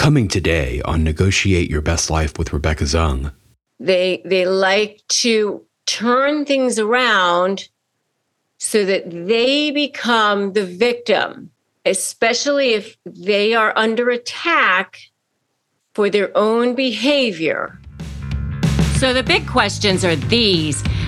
Coming today on Negotiate Your Best Life with Rebecca Zung. They they like to turn things around so that they become the victim, especially if they are under attack for their own behavior. So the big questions are these.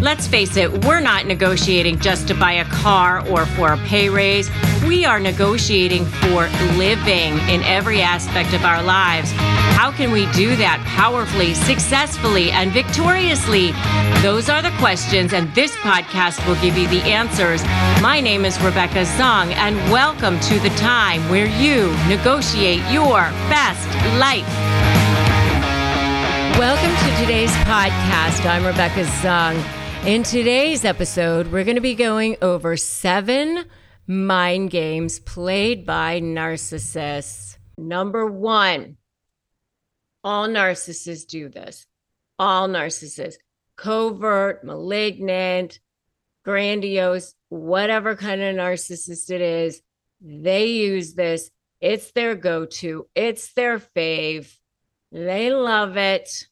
Let's face it, we're not negotiating just to buy a car or for a pay raise. We are negotiating for living in every aspect of our lives. How can we do that powerfully, successfully, and victoriously? Those are the questions, and this podcast will give you the answers. My name is Rebecca Zung, and welcome to the time where you negotiate your best life. Welcome to today's podcast. I'm Rebecca Zung. In today's episode, we're going to be going over seven mind games played by narcissists. Number one, all narcissists do this. All narcissists, covert, malignant, grandiose, whatever kind of narcissist it is, they use this. It's their go to, it's their fave. They love it.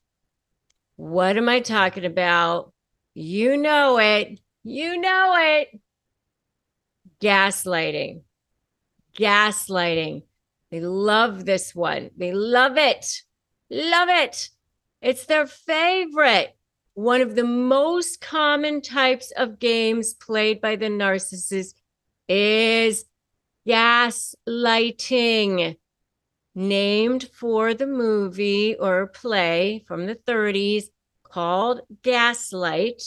What am I talking about? You know it. You know it. Gaslighting. Gaslighting. They love this one. They love it. Love it. It's their favorite. One of the most common types of games played by the narcissist is gaslighting, named for the movie or play from the 30s called Gaslight.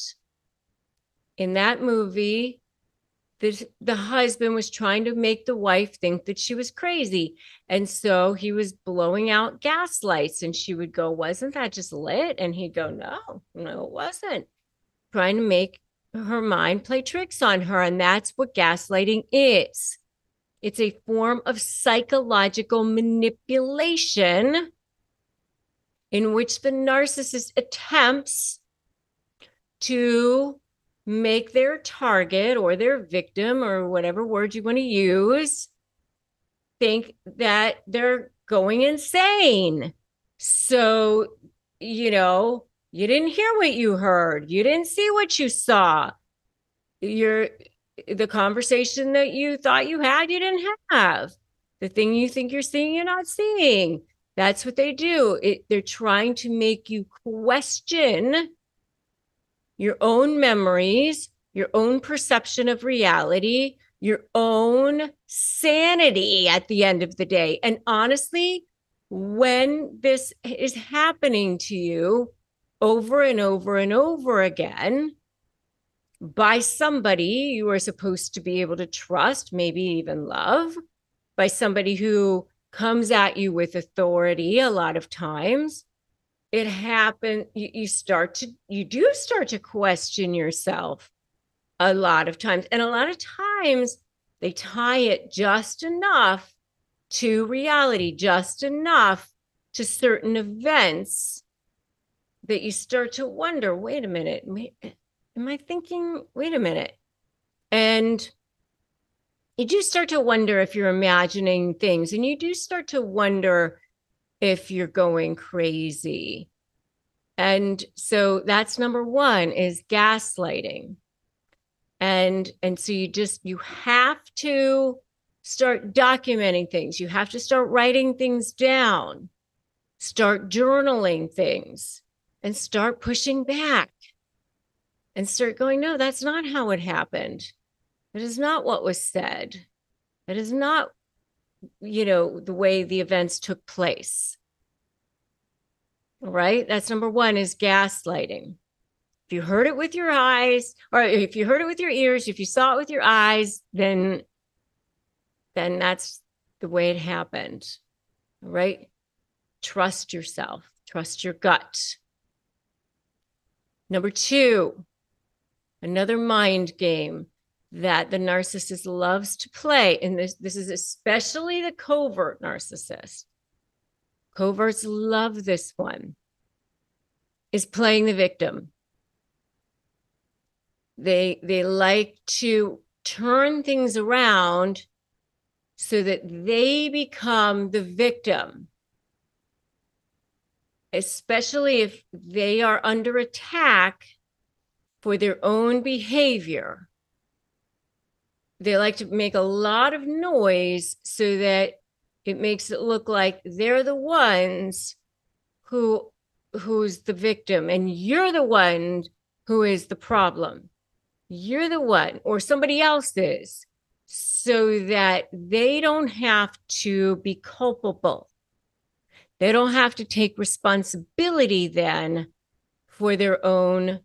In that movie, the, the husband was trying to make the wife think that she was crazy. And so he was blowing out gas lights, and she would go, Wasn't that just lit? And he'd go, No, no, it wasn't. Trying to make her mind play tricks on her. And that's what gaslighting is it's a form of psychological manipulation in which the narcissist attempts to make their target or their victim or whatever word you want to use think that they're going insane. So, you know, you didn't hear what you heard, you didn't see what you saw. You're the conversation that you thought you had, you didn't have. The thing you think you're seeing, you're not seeing. That's what they do. It, they're trying to make you question your own memories, your own perception of reality, your own sanity at the end of the day. And honestly, when this is happening to you over and over and over again by somebody you are supposed to be able to trust, maybe even love, by somebody who comes at you with authority a lot of times, it happens you, you start to you do start to question yourself a lot of times. And a lot of times they tie it just enough to reality just enough to certain events that you start to wonder wait a minute am i thinking wait a minute? And you do start to wonder if you're imagining things and you do start to wonder if you're going crazy. And so that's number 1 is gaslighting. And and so you just you have to start documenting things. You have to start writing things down. Start journaling things and start pushing back. And start going, no, that's not how it happened. That is not what was said. It is not you know, the way the events took place. Right? That's number one is gaslighting. If you heard it with your eyes, or if you heard it with your ears, if you saw it with your eyes, then then that's the way it happened. Right? Trust yourself, trust your gut. Number two, another mind game that the narcissist loves to play and this this is especially the covert narcissist coverts love this one, is playing the victim. They they like to turn things around so that they become the victim. Especially if they are under attack for their own behavior. They like to make a lot of noise so that it makes it look like they're the ones who who's the victim and you're the one who is the problem. You're the one or somebody else is so that they don't have to be culpable. They don't have to take responsibility then for their own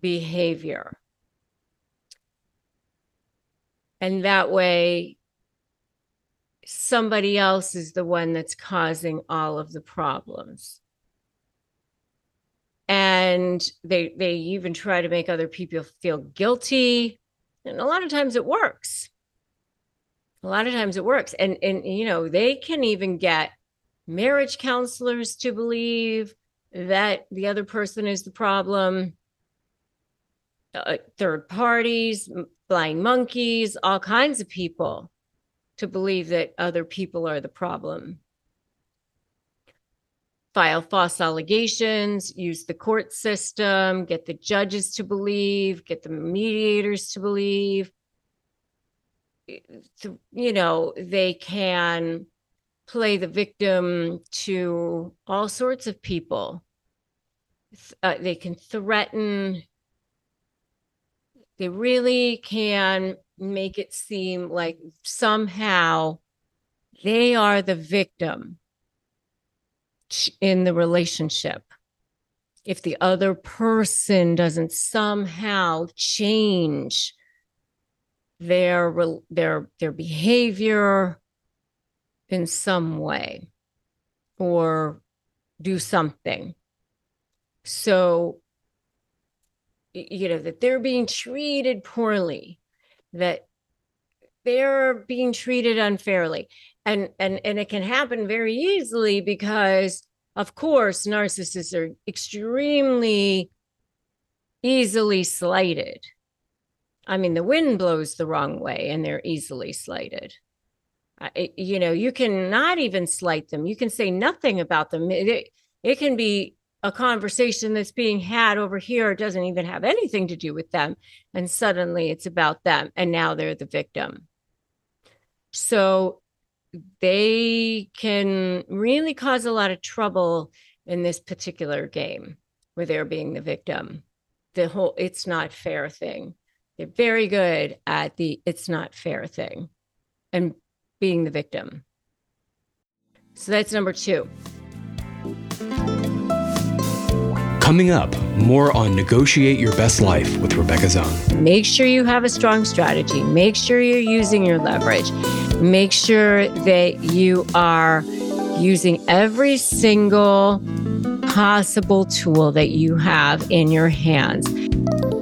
behavior and that way somebody else is the one that's causing all of the problems. And they they even try to make other people feel guilty. And a lot of times it works. A lot of times it works. And and you know they can even get marriage counselors to believe that the other person is the problem uh, third parties flying monkeys all kinds of people to believe that other people are the problem. File false allegations, use the court system, get the judges to believe, get the mediators to believe. You know, they can play the victim to all sorts of people. Uh, they can threaten. They really can make it seem like somehow they are the victim in the relationship. If the other person doesn't somehow change their their their behavior in some way or do something. So you know that they're being treated poorly that they're being treated unfairly. And and and it can happen very easily because of course narcissists are extremely easily slighted. I mean the wind blows the wrong way and they're easily slighted. You know you can not even slight them. You can say nothing about them. It, it can be a conversation that's being had over here doesn't even have anything to do with them. And suddenly it's about them. And now they're the victim. So they can really cause a lot of trouble in this particular game where they're being the victim. The whole it's not fair thing. They're very good at the it's not fair thing and being the victim. So that's number two. Coming up, more on Negotiate Your Best Life with Rebecca Zung. Make sure you have a strong strategy. Make sure you're using your leverage. Make sure that you are using every single possible tool that you have in your hands.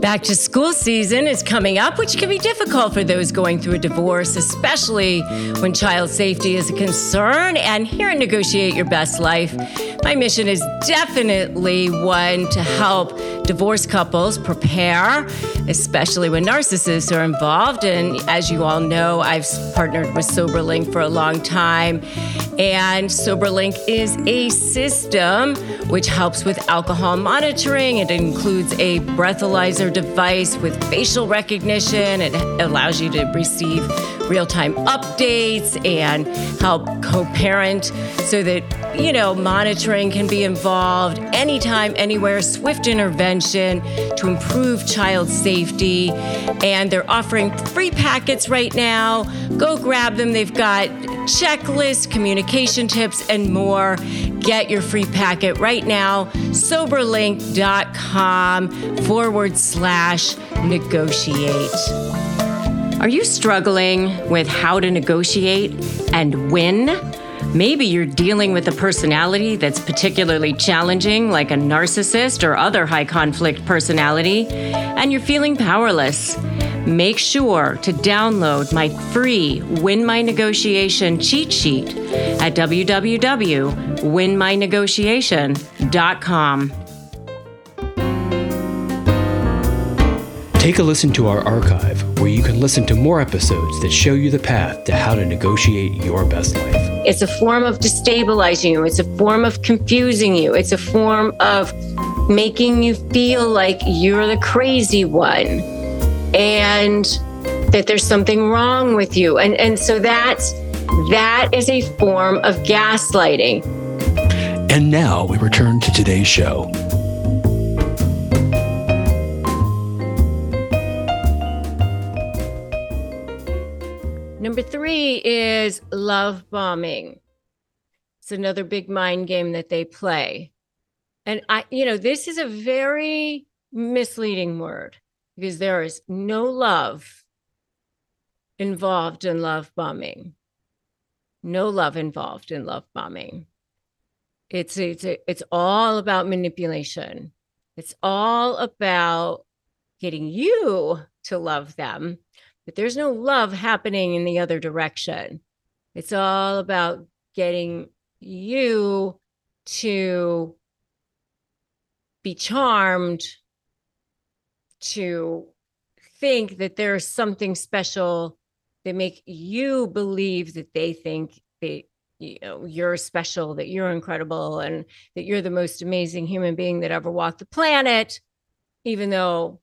Back to school season is coming up, which can be difficult for those going through a divorce, especially when child safety is a concern. And here at Negotiate Your Best Life, my mission is definitely one to help divorce couples prepare, especially when narcissists are involved. And as you all know, I've partnered with SoberLink for a long time. And SoberLink is a system which helps with alcohol monitoring. It includes a breathalyzer device with facial recognition. It allows you to receive real time updates and help co parent so that, you know, monitoring can be involved anytime, anywhere, swift intervention to improve child safety. And they're offering free packets right now. Go grab them. They've got checklists, communication tips, and more. Get your free packet right now. Soberlink.com forward slash negotiate. Are you struggling with how to negotiate and win? Maybe you're dealing with a personality that's particularly challenging, like a narcissist or other high conflict personality, and you're feeling powerless. make sure to download my free Win My Negotiation cheat sheet at www.winmynegotiation.com. Take a listen to our archive where you can listen to more episodes that show you the path to how to negotiate your best life. It's a form of destabilizing you, it's a form of confusing you, it's a form of making you feel like you're the crazy one and that there's something wrong with you. And and so that's that is a form of gaslighting. And now we return to today's show. Is love bombing. It's another big mind game that they play. And I, you know, this is a very misleading word because there is no love involved in love bombing. No love involved in love bombing. It's it's it's all about manipulation. It's all about getting you to love them but there's no love happening in the other direction. It's all about getting you to be charmed, to think that there's something special that make you believe that they think they you know you're special that you're incredible and that you're the most amazing human being that ever walked the planet even though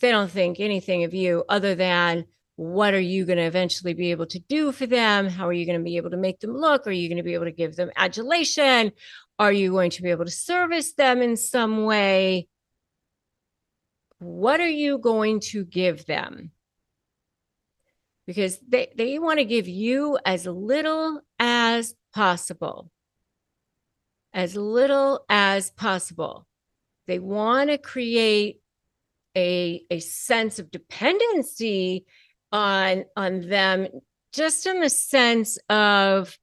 they don't think anything of you other than what are you going to eventually be able to do for them? How are you going to be able to make them look? Are you going to be able to give them adulation? Are you going to be able to service them in some way? What are you going to give them? Because they, they want to give you as little as possible. As little as possible. They want to create a, a sense of dependency on on them just in the sense of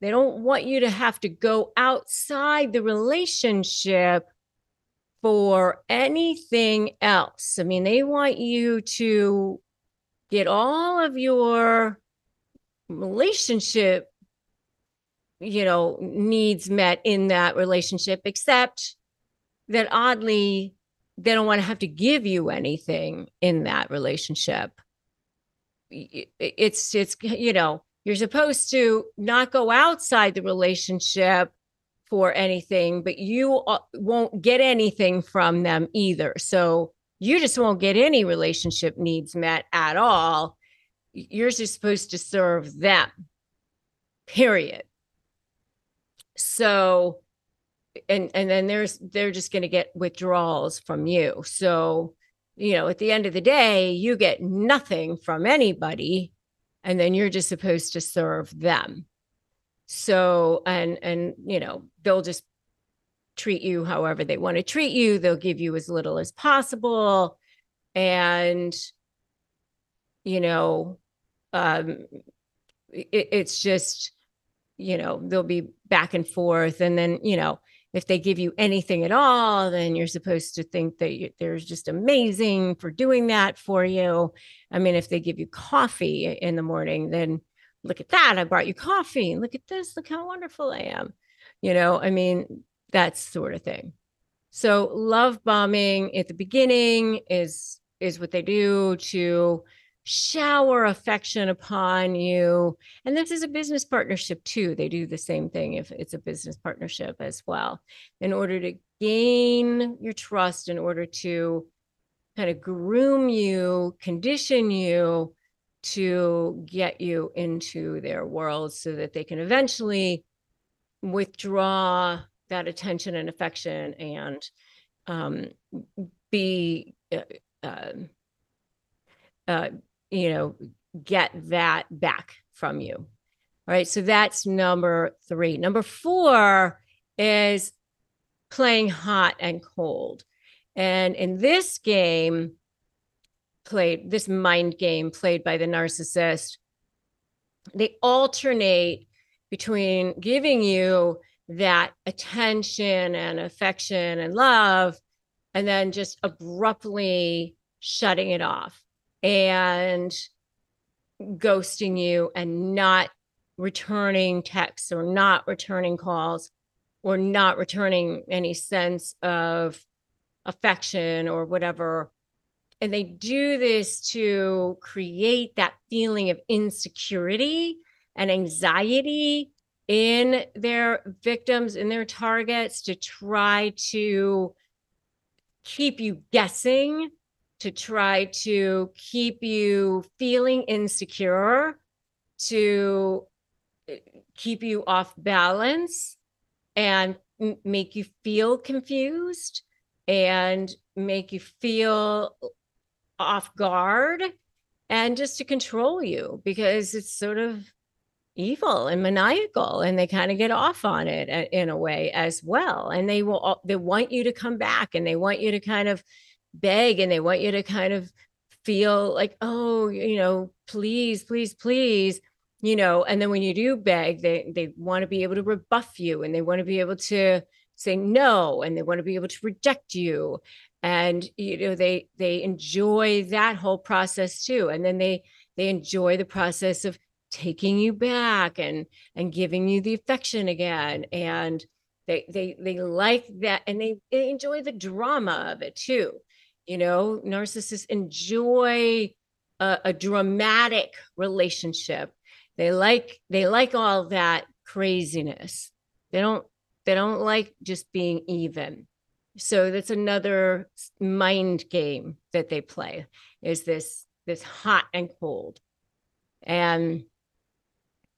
they don't want you to have to go outside the relationship for anything else. I mean, they want you to get all of your relationship you know needs met in that relationship except that oddly they don't want to have to give you anything in that relationship. It's it's you know you're supposed to not go outside the relationship for anything but you uh, won't get anything from them either. So you just won't get any relationship needs met at all. You're just supposed to serve them period. So and and then there's they're just going to get withdrawals from you so you know, at the end of the day, you get nothing from anybody and then you're just supposed to serve them. So, and, and, you know, they'll just treat you however they want to treat you. They'll give you as little as possible. And, you know, um, it, it's just, you know, they'll be back and forth. And then, you know, if they give you anything at all, then you're supposed to think that you, they're just amazing for doing that for you. I mean, if they give you coffee in the morning, then look at that. I brought you coffee. Look at this. Look how wonderful I am. You know, I mean, that sort of thing. So love bombing at the beginning is is what they do to shower affection upon you. And this is a business partnership too. They do the same thing if it's a business partnership as well, in order to gain your trust, in order to kind of groom you, condition you to get you into their world so that they can eventually withdraw that attention and affection and um, be uh, uh, uh, you know, get that back from you. All right. So that's number three. Number four is playing hot and cold. And in this game, played this mind game played by the narcissist, they alternate between giving you that attention and affection and love and then just abruptly shutting it off and ghosting you and not returning texts or not returning calls or not returning any sense of affection or whatever. And they do this to create that feeling of insecurity and anxiety in their victims, in their targets, to try to keep you guessing, to try to keep you feeling insecure, to eh, keep you off balance and make you feel confused and make you feel off guard and just to control you because it's sort of evil and maniacal and they kind of get off on it in a way as well. And they will they want you to come back and they want you to kind of beg and they want you to kind of feel like oh you know please please please you know and then when you do beg they they want to be able to rebuff you and they want to be able to say no and they want to be able to reject you. And you know they they enjoy that whole process too. And then they they enjoy the process of taking you back and and giving you the affection again. And they they they like that and they, they enjoy the drama of it too you know narcissists enjoy a, a dramatic relationship they like they like all that craziness they don't they don't like just being even so that's another mind game that they play is this this hot and cold and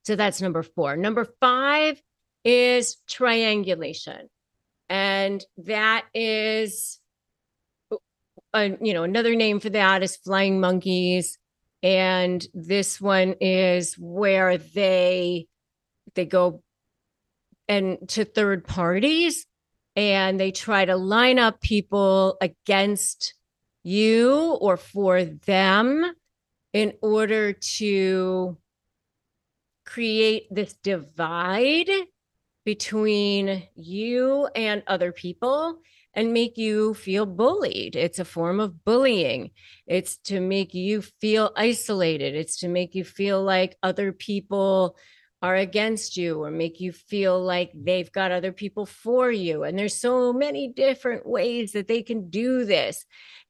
so that's number four. Number five is triangulation. And that is, uh, you know, another name for that is flying monkeys. And this one is where they they go and to third parties and they try to line up people against you or for them in order to create this divide between you and other people and make you feel bullied. It's a form of bullying. It's to make you feel isolated. It's to make you feel like other people are against you or make you feel like they've got other people for you. And there's so many different ways that they can do this,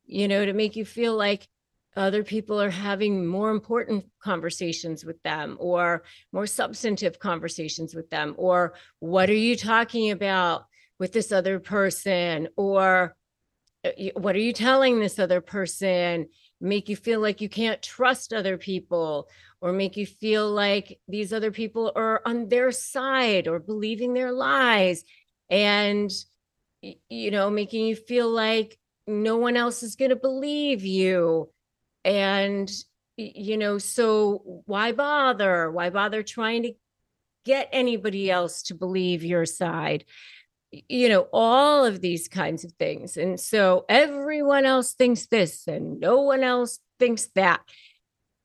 you know, to make you feel like other people are having more important conversations with them or more substantive conversations with them or what are you talking about with this other person or uh, what are you telling this other person? Make you feel like you can't trust other people or make you feel like these other people are on their side or believing their lies and you know making you feel like no one else is going to believe you and you know so why bother? Why bother trying to get anybody else to believe your side you know all of these kinds of things and so everyone else thinks this and no one else thinks that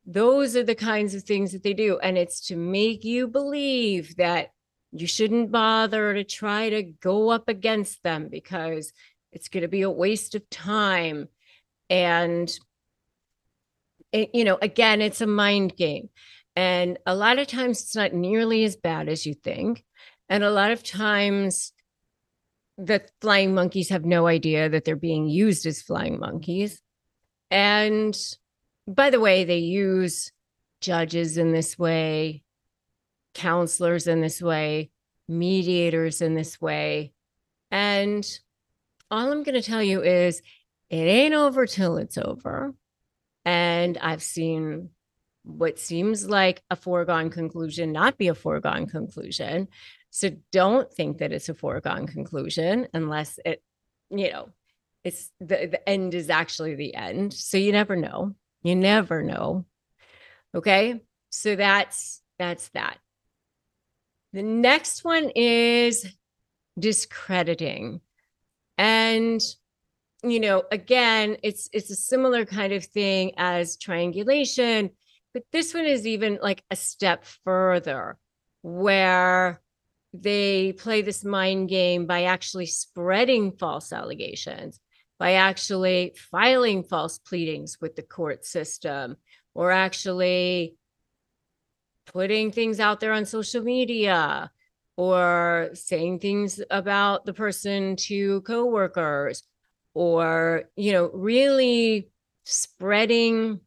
those are the kinds of things that they do and it's to make you believe that you shouldn't bother to try to go up against them because it's going to be a waste of time and it, you know, again, it's a mind game. And a lot of times it's not nearly as bad as you think. And a lot of times the flying monkeys have no idea that they're being used as flying monkeys. And by the way, they use judges in this way, counselors in this way, mediators in this way. And all I'm going to tell you is it ain't over till it's over. And I've seen what seems like a foregone conclusion not be a foregone conclusion. So don't think that it's a foregone conclusion unless it, you know, it's the, the end is actually the end. So you never know. You never know. Okay. So that's that's that. The next one is discrediting. And you know again it's it's a similar kind of thing as triangulation but this one is even like a step further where they play this mind game by actually spreading false allegations by actually filing false pleadings with the court system or actually putting things out there on social media or saying things about the person to coworkers or you know really spreading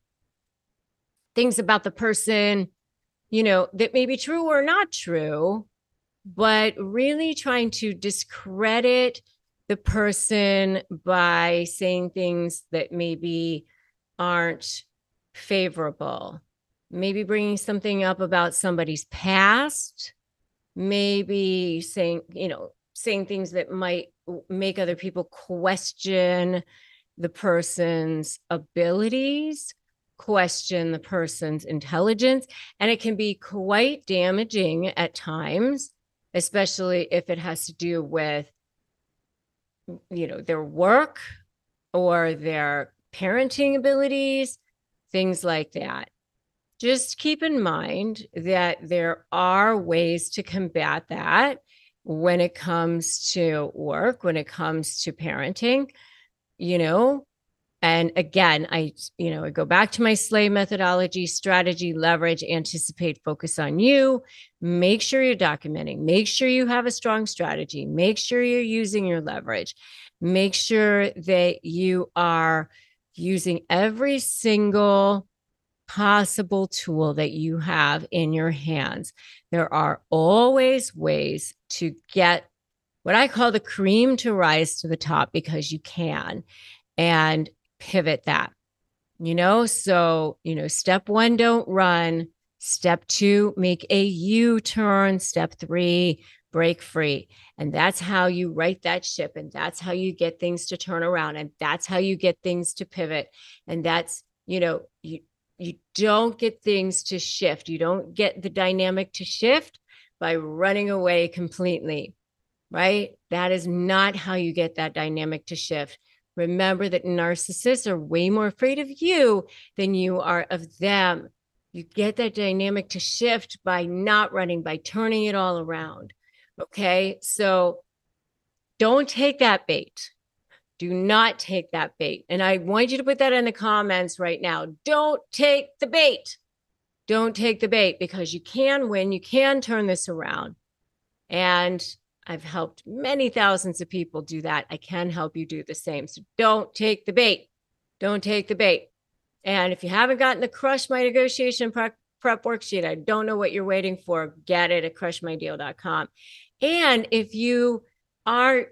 things about the person you know that may be true or not true but really trying to discredit the person by saying things that maybe aren't favorable. Maybe bringing something up about somebody's past. Maybe saying you know saying things that might make other people question the person's abilities question the person's intelligence and it can be quite damaging at times especially if it has to do with you know their work or their parenting abilities things like that just keep in mind that there are ways to combat that when it comes to work, when it comes to parenting, you know. And again, I, you know, I go back to my SLAY methodology strategy, leverage, anticipate, focus on you. Make sure you're documenting, make sure you have a strong strategy, make sure you're using your leverage, make sure that you are using every single possible tool that you have in your hands. There are always ways to get what I call the cream to rise to the top because you can and pivot that. You know, so, you know, step one, don't run. Step two, make a U turn. Step three, break free. And that's how you right that ship. And that's how you get things to turn around. And that's how you get things to pivot. And that's, you know, you, you don't get things to shift. You don't get the dynamic to shift by running away completely, right? That is not how you get that dynamic to shift. Remember that narcissists are way more afraid of you than you are of them. You get that dynamic to shift by not running, by turning it all around. Okay. So don't take that bait. Do not take that bait. And I want you to put that in the comments right now. Don't take the bait. Don't take the bait because you can win. You can turn this around. And I've helped many thousands of people do that. I can help you do the same. So don't take the bait. Don't take the bait. And if you haven't gotten the Crush My Negotiation prep, prep worksheet, I don't know what you're waiting for. Get it at crushmydeal.com. And if you are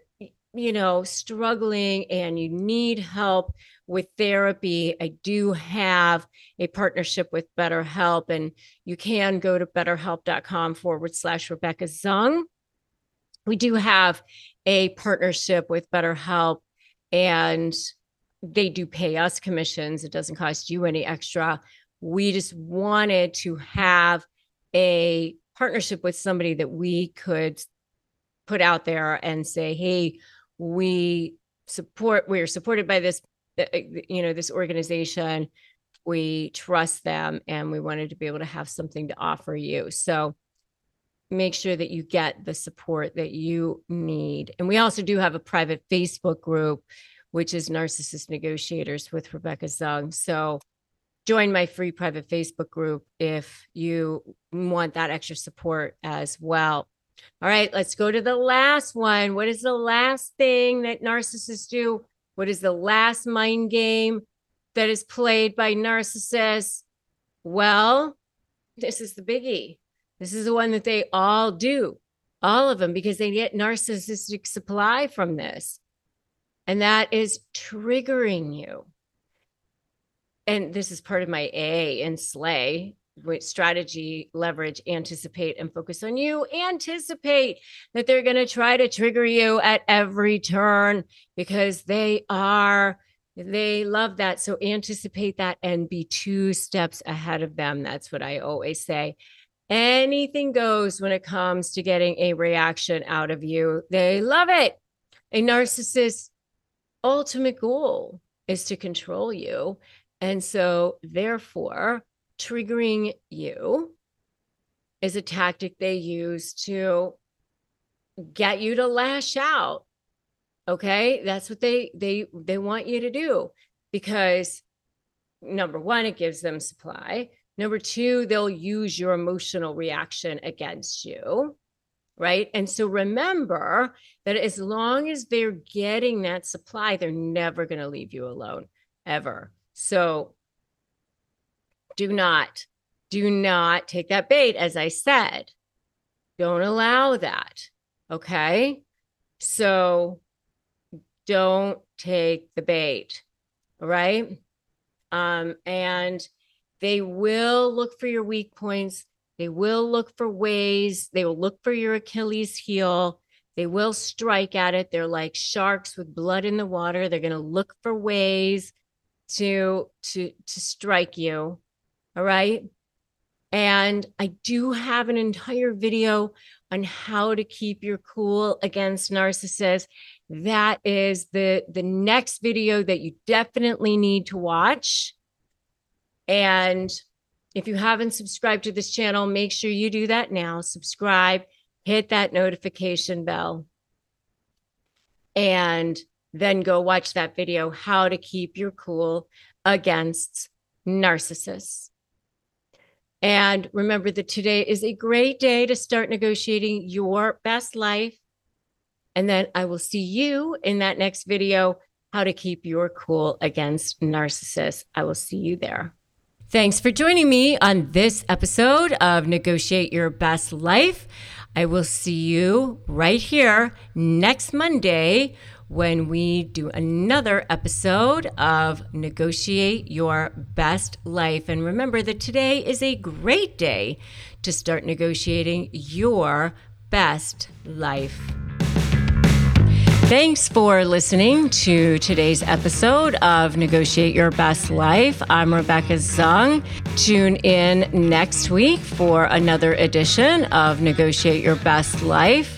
you know, struggling and you need help with therapy, I do have a partnership with BetterHelp, and you can go to betterhelp.com forward slash Rebecca Zung. We do have a partnership with BetterHelp, and they do pay us commissions. It doesn't cost you any extra. We just wanted to have a partnership with somebody that we could put out there and say, hey, we support we're supported by this uh, uh, you know this organization we trust them and we wanted to be able to have something to offer you so make sure that you get the support that you need and we also do have a private facebook group which is narcissist negotiators with rebecca zung so join my free private facebook group if you want that extra support as well all right, let's go to the last one. What is the last thing that narcissists do? What is the last mind game that is played by narcissists? Well, this is the biggie. This is the one that they all do, all of them, because they get narcissistic supply from this. And that is triggering you. And this is part of my A in Slay strategy, leverage, anticipate, and focus on you. Anticipate that they're going to try to trigger you at every turn because they are, they love that. So anticipate that and be two steps ahead of them. That's what I always say. Anything goes when it comes to getting a reaction out of you. They love it. A narcissist's ultimate goal is to control you. And so, therefore, triggering you is a tactic they use to get you to lash out. Okay? That's what they they they want you to do because number 1 it gives them supply. Number 2 they'll use your emotional reaction against you. Right? And so remember that as long as they're getting that supply, they're never going to leave you alone ever. So do not do not take that bait as I said. Don't allow that. Okay? So don't take the bait. All right? Um, and they will look for your weak points. They will look for ways. They will look for your Achilles heel. They will strike at it. They're like sharks with blood in the water. They're going to look for ways to to to strike you. All right? And I do have an entire video on how to keep your cool against narcissists. That is the the next video that you definitely need to watch. And if you haven't subscribed to this channel, make sure you do that now. Subscribe, hit that notification bell. And then go watch that video how to keep your cool against narcissists. And remember that today is a great day to start negotiating your best life. And then I will see you in that next video how to keep your cool against narcissists. I will see you there. Thanks for joining me on this episode of Negotiate Your Best Life. I will see you right here next Monday when we do another episode of Negotiate Your Best Life. And remember that today is a great day to start negotiating your best life. Thanks for listening to today's episode of Negotiate Your Best Life. I'm Rebecca Zung. Tune in next week for another edition of Negotiate Your Best Life.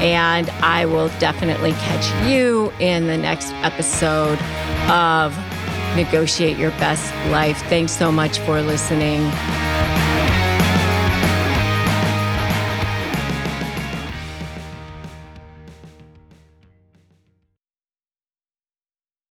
And I will definitely catch you in the next episode of Negotiate Your Best Life. Thanks so much for listening.